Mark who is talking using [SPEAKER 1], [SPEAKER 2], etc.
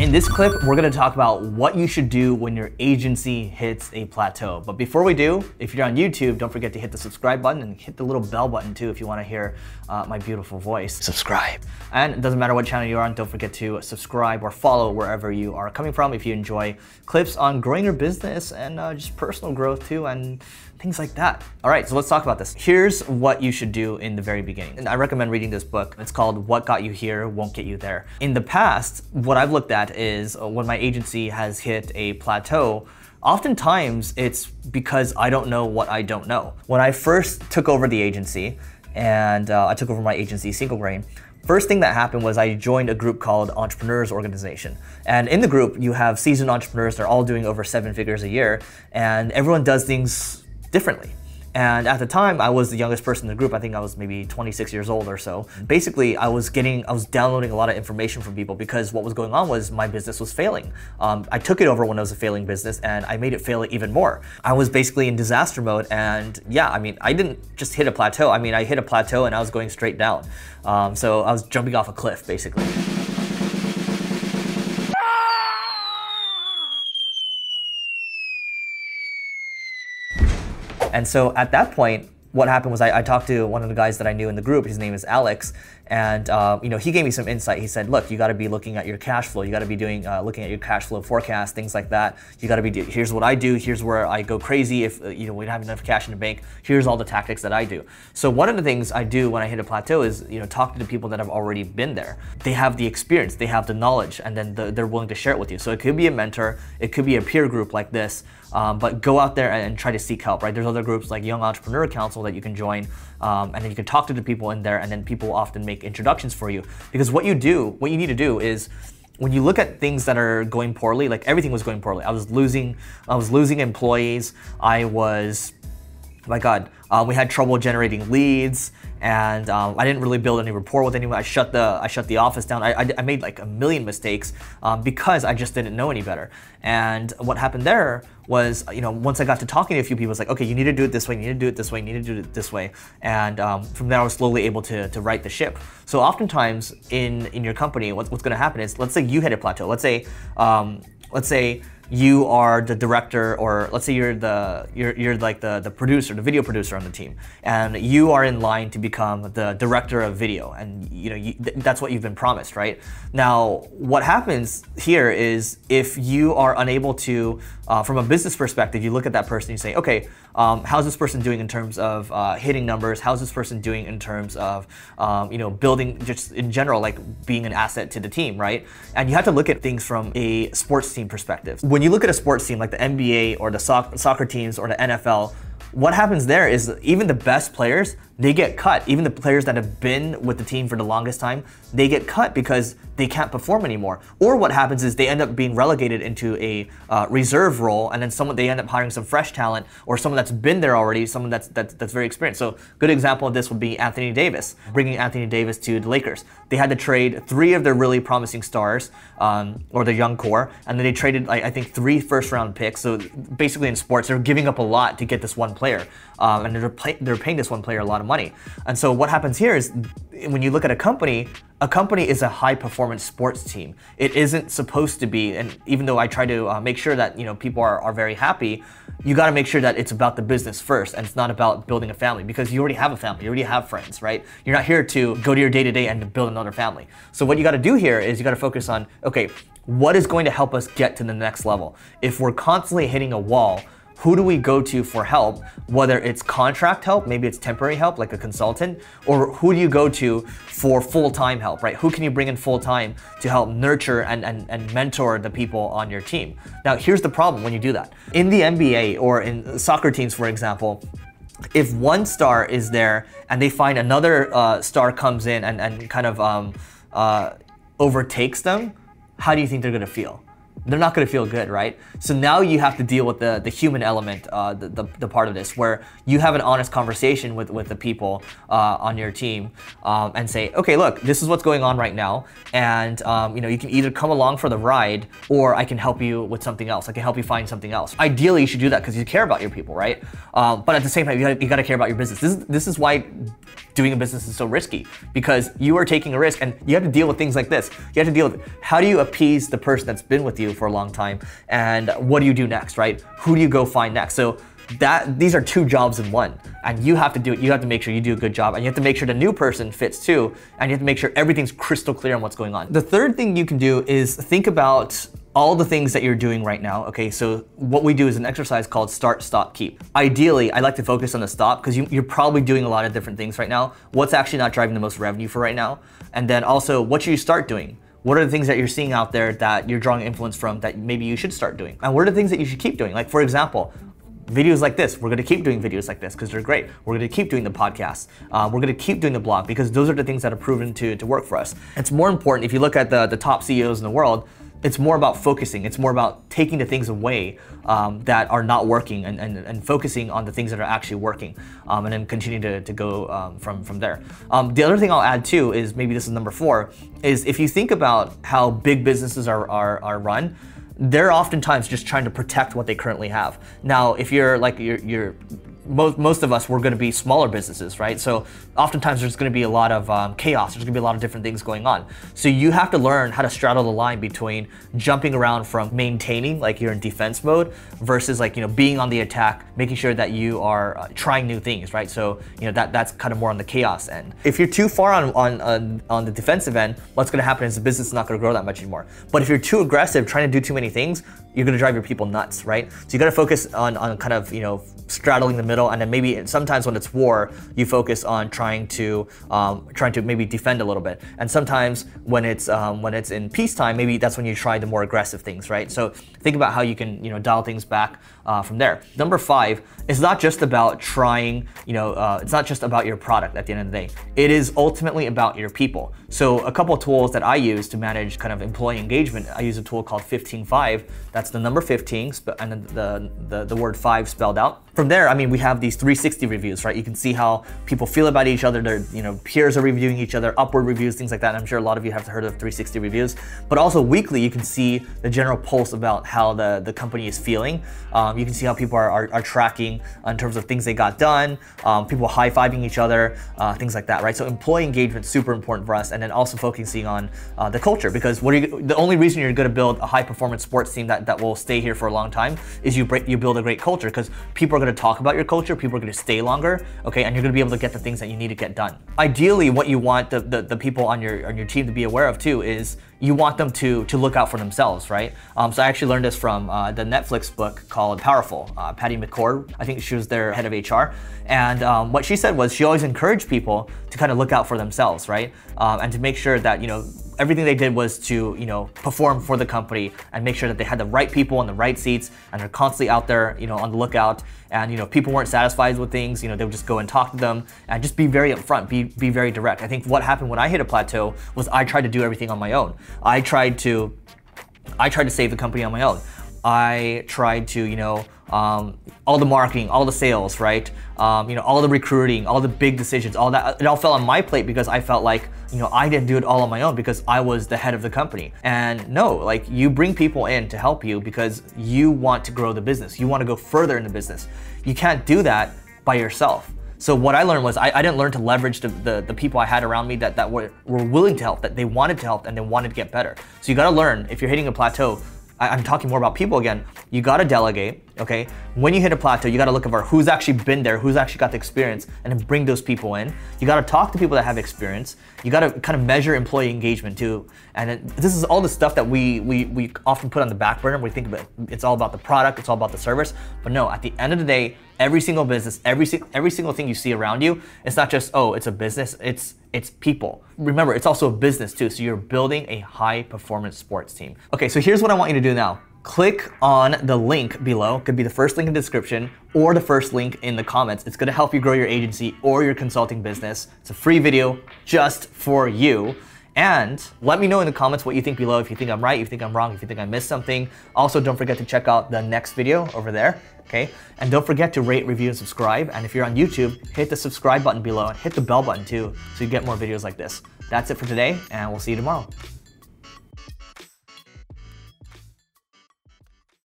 [SPEAKER 1] In this clip, we're gonna talk about what you should do when your agency hits a plateau. But before we do, if you're on YouTube, don't forget to hit the subscribe button and hit the little bell button too if you wanna hear uh, my beautiful voice. Subscribe. And it doesn't matter what channel you're on, don't forget to subscribe or follow wherever you are coming from if you enjoy clips on growing your business and uh, just personal growth too and things like that. All right, so let's talk about this. Here's what you should do in the very beginning. And I recommend reading this book. It's called What Got You Here Won't Get You There. In the past, what I've looked at is uh, when my agency has hit a plateau, oftentimes it's because I don't know what I don't know. When I first took over the agency, and uh, I took over my agency, Single Grain, First thing that happened was I joined a group called Entrepreneurs Organization. And in the group, you have seasoned entrepreneurs, they're all doing over seven figures a year, and everyone does things differently. And at the time, I was the youngest person in the group. I think I was maybe 26 years old or so. Basically, I was getting, I was downloading a lot of information from people because what was going on was my business was failing. Um, I took it over when it was a failing business and I made it fail even more. I was basically in disaster mode. And yeah, I mean, I didn't just hit a plateau. I mean, I hit a plateau and I was going straight down. Um, so I was jumping off a cliff, basically. And so at that point, what happened was I, I, talked to one of the guys that I knew in the group. His name is Alex, and uh, you know he gave me some insight. He said, "Look, you got to be looking at your cash flow. You got to be doing uh, looking at your cash flow forecast, things like that. You got to be. Here's what I do. Here's where I go crazy if uh, you know we don't have enough cash in the bank. Here's all the tactics that I do. So one of the things I do when I hit a plateau is you know talk to the people that have already been there. They have the experience, they have the knowledge, and then the, they're willing to share it with you. So it could be a mentor, it could be a peer group like this." Um, but go out there and, try to seek help, right? There's other groups like Young Entrepreneur Council that you can join, um, and then you can talk to the people in there, and then people often make introductions for you. Because what you do, what you need to do is when you look at things that are going poorly, like everything was going poorly. I was losing, I was losing employees. I was, my God, um, we had trouble generating leads and um, I didn't really build any rapport with anyone. I shut the I shut the office down. I, I, I made like a million mistakes um, because I just didn't know any better. And what happened there was, you know, once I got to talking to a few people, it's like, okay, you need to do it this way, you need to do it this way, you need to do it this way. And um, from there, I was slowly able to, to right the ship. So oftentimes in in your company, what's, what's going to happen is, let's say you hit a plateau. Let's say, um, let's say you are the director or let's say you're the you're, you're like the, the producer the video producer on the team and you are in line to become the director of video and you know you, th- that's what you've been promised right? Now what happens here is if you are unable to uh, from a business perspective you look at that person you say okay um, how's this person doing in terms of uh, hitting numbers? How's this person doing in terms of um, you know building just in general like being an asset to the team right? And you have to look at things from a sports team perspective. When when you look at a sports team like the NBA or the soccer teams or the NFL, what happens there is even the best players they get cut. Even the players that have been with the team for the longest time, they get cut because they can't perform anymore. Or what happens is they end up being relegated into a uh, reserve role, and then someone they end up hiring some fresh talent or someone that's been there already, someone that's that's, that's very experienced. So good example of this would be Anthony Davis, bringing Anthony Davis to the Lakers. They had to trade three of their really promising stars um, or their young core, and then they traded I, I think three first round picks. So basically in sports, they're giving up a lot to get this one player, um, and they're, they're paying this one player a lot of money. And so what happens here is when you look at a company, a company is a high performance sports team. It isn't supposed to be, and even though I try to uh, make sure that you know people are, are very happy, you got to make sure that it's about the business first, and it's not about building a family because you already have a family, you already have friends, right? You're not here to go to your day to day and build another family. So what you got to do here is you got to focus on okay, what is going to help us get to the next level? If we're constantly hitting a wall who do we go to for help? Whether it's contract help, maybe it's temporary help, like a consultant, or who do you go to for full time help, right? Who can you bring in full time to help nurture and, and, and mentor the people on your team? Now, here's the problem when you do that. In the NBA or in soccer teams, for example, if one star is there and they find another uh, star comes in and, and kind of um, uh, overtakes them, how do you think they're gonna feel? They're not going to feel good, right? So now you have to deal with the, the human element, uh, the, the, the, part of this, where you have an honest conversation with, with the people uh, on your team um, and say, okay, look, this is what's going on right now. And um, you know, you can either come along for the ride or I can help you with something else. I can help you find something else. Ideally, you should do that because you care about your people, right? Um, but at the same time, you gotta, you gotta care about your business. This is, this is why doing a business is so risky because you are taking a risk and you have to deal with things like this. You have to deal with how do you appease the person that's been with you for a long time and what do you do next, right? Who do you go find next? So that these are two jobs in one and you have to do it you have to make sure you do a good job and you have to make sure the new person fits too and you have to make sure everything's crystal clear on what's going on the third thing you can do is think about all the things that you're doing right now. Okay, so what we do is an exercise called start, stop, keep. Ideally, I like to focus on the stop because you, are probably doing a lot of different things right now. What's actually not driving the most revenue for right now? And then also, what should you start doing? What are the things that you're seeing out there that you're drawing influence from that maybe you should start doing? And what are the things that you should keep doing? Like, for example, videos like this. We're gonna keep doing videos like this because they're great. We're gonna keep doing the podcast. Uh, we're gonna keep doing the blog because those are the things that have proven to, to work for us. It's more important if you look at the, the top CEOs in the world, it's more about focusing. It's more about taking the things away um, that are not working and, and, and focusing on the things that are actually working um, and then continue to, to go um, from, from there. Um, the other thing I'll add too is maybe this is number four, is if you think about how big businesses are, are, are run, they're oftentimes just trying to protect what they currently have. Now, if you're like you're, you're most, most of us we're going to be smaller businesses, right? So oftentimes there's going to be a lot of um, chaos. There's going to be a lot of different things going on. So you have to learn how to straddle the line between jumping around from maintaining, like you're in defense mode, versus like you know being on the attack, making sure that you are uh, trying new things, right? So you know that that's kind of more on the chaos end. If you're too far on on on, on the defensive end, what's going to happen is the business is not going to grow that much anymore. But if you're too aggressive, trying to do too many things, you're going to drive your people nuts, right? So you got to focus on on kind of you know straddling the middle, and then maybe sometimes when it's war, you focus on trying to um, trying to maybe defend a little bit, and sometimes when it's um, when it's in peacetime, maybe that's when you try the more aggressive things, right? So think about how you can you know dial things back uh, from there. Number five is not just about trying, you know, uh, it's not just about your product at the end of the day. It is ultimately about your people. So a couple tools that I use to manage kind of employee engagement, I use a tool called 15Five. That's the number 15 and then the, the, the word five spelled out. From there, I mean, we have these 360 reviews, right? You can see how people feel about each other. Their, you know, peers are reviewing each other, upward reviews, things like that. I'm sure a lot of you have heard of 360 reviews. But also weekly, you can see the general pulse about how the, the company is feeling. Um, you can see how people are, are, are, tracking in terms of things they got done, um, people high-fiving each other, uh, things like that, right? So employee engagement super important for us, and then also focusing on uh, the culture because what you, the only reason you're going to build a high-performance sports team that, that will stay here for a long time is you break, you build a great culture because people are going to talk about your culture, people are going to stay longer, okay, and you're going to be able to get the things that you need to get done. Ideally, what you want the, the, the people on your on your team to be aware of too is you want them to to look out for themselves, right? Um, so I actually learned this from uh, the Netflix book called Powerful. Uh, Patty McCord, I think she was their head of HR, and um, what she said was she always encouraged people to kind of look out for themselves, right? Um, and to make sure that you know everything they did was to, you know, perform for the company and make sure that they had the right people in the right seats and they're constantly out there, you know, on the lookout. And, you know, people weren't satisfied with things, you know, they would just go and talk to them and just be very upfront, be, be very direct. I think what happened when I hit a plateau was I tried to do everything on my own. I tried to, I tried to save the company on my own. I tried to, you know, um, all the marketing, all the sales, right? Um, you know, all the recruiting, all the big decisions, all that. It all fell on my plate because I felt like, you know, I didn't do it all on my own because I was the head of the company. And no, like you bring people in to help you because you want to grow the business. You want to go further in the business. You can't do that by yourself. So what I learned was I, I didn't learn to leverage the, the, the, people I had around me that, that were, were willing to help, that they wanted to help and they wanted to get better. So you gotta learn, if you're hitting a plateau, I, am talking more about people again. You gotta delegate, okay? When you hit a plateau, you gotta look for who's actually been there, who's actually got the experience, and then bring those people in. You gotta talk to people that have experience. You gotta kind of measure employee engagement too. And it, this is all the stuff that we, we we often put on the back burner. We think about it's all about the product, it's all about the service. But no, at the end of the day, every single business, every every single thing you see around you, it's not just oh, it's a business. It's it's people. Remember, it's also a business too. So you're building a high performance sports team. Okay, so here's what I want you to do now. Click on the link below. It could be the first link in the description or the first link in the comments. It's gonna help you grow your agency or your consulting business. It's a free video just for you. And let me know in the comments what you think below. If you think I'm right, if you think I'm wrong, if you think I missed something. Also, don't forget to check out the next video over there. Okay. And don't forget to rate, review, and subscribe. And if you're on YouTube, hit the subscribe button below and hit the bell button too so you get more videos like this. That's it for today, and we'll see you tomorrow.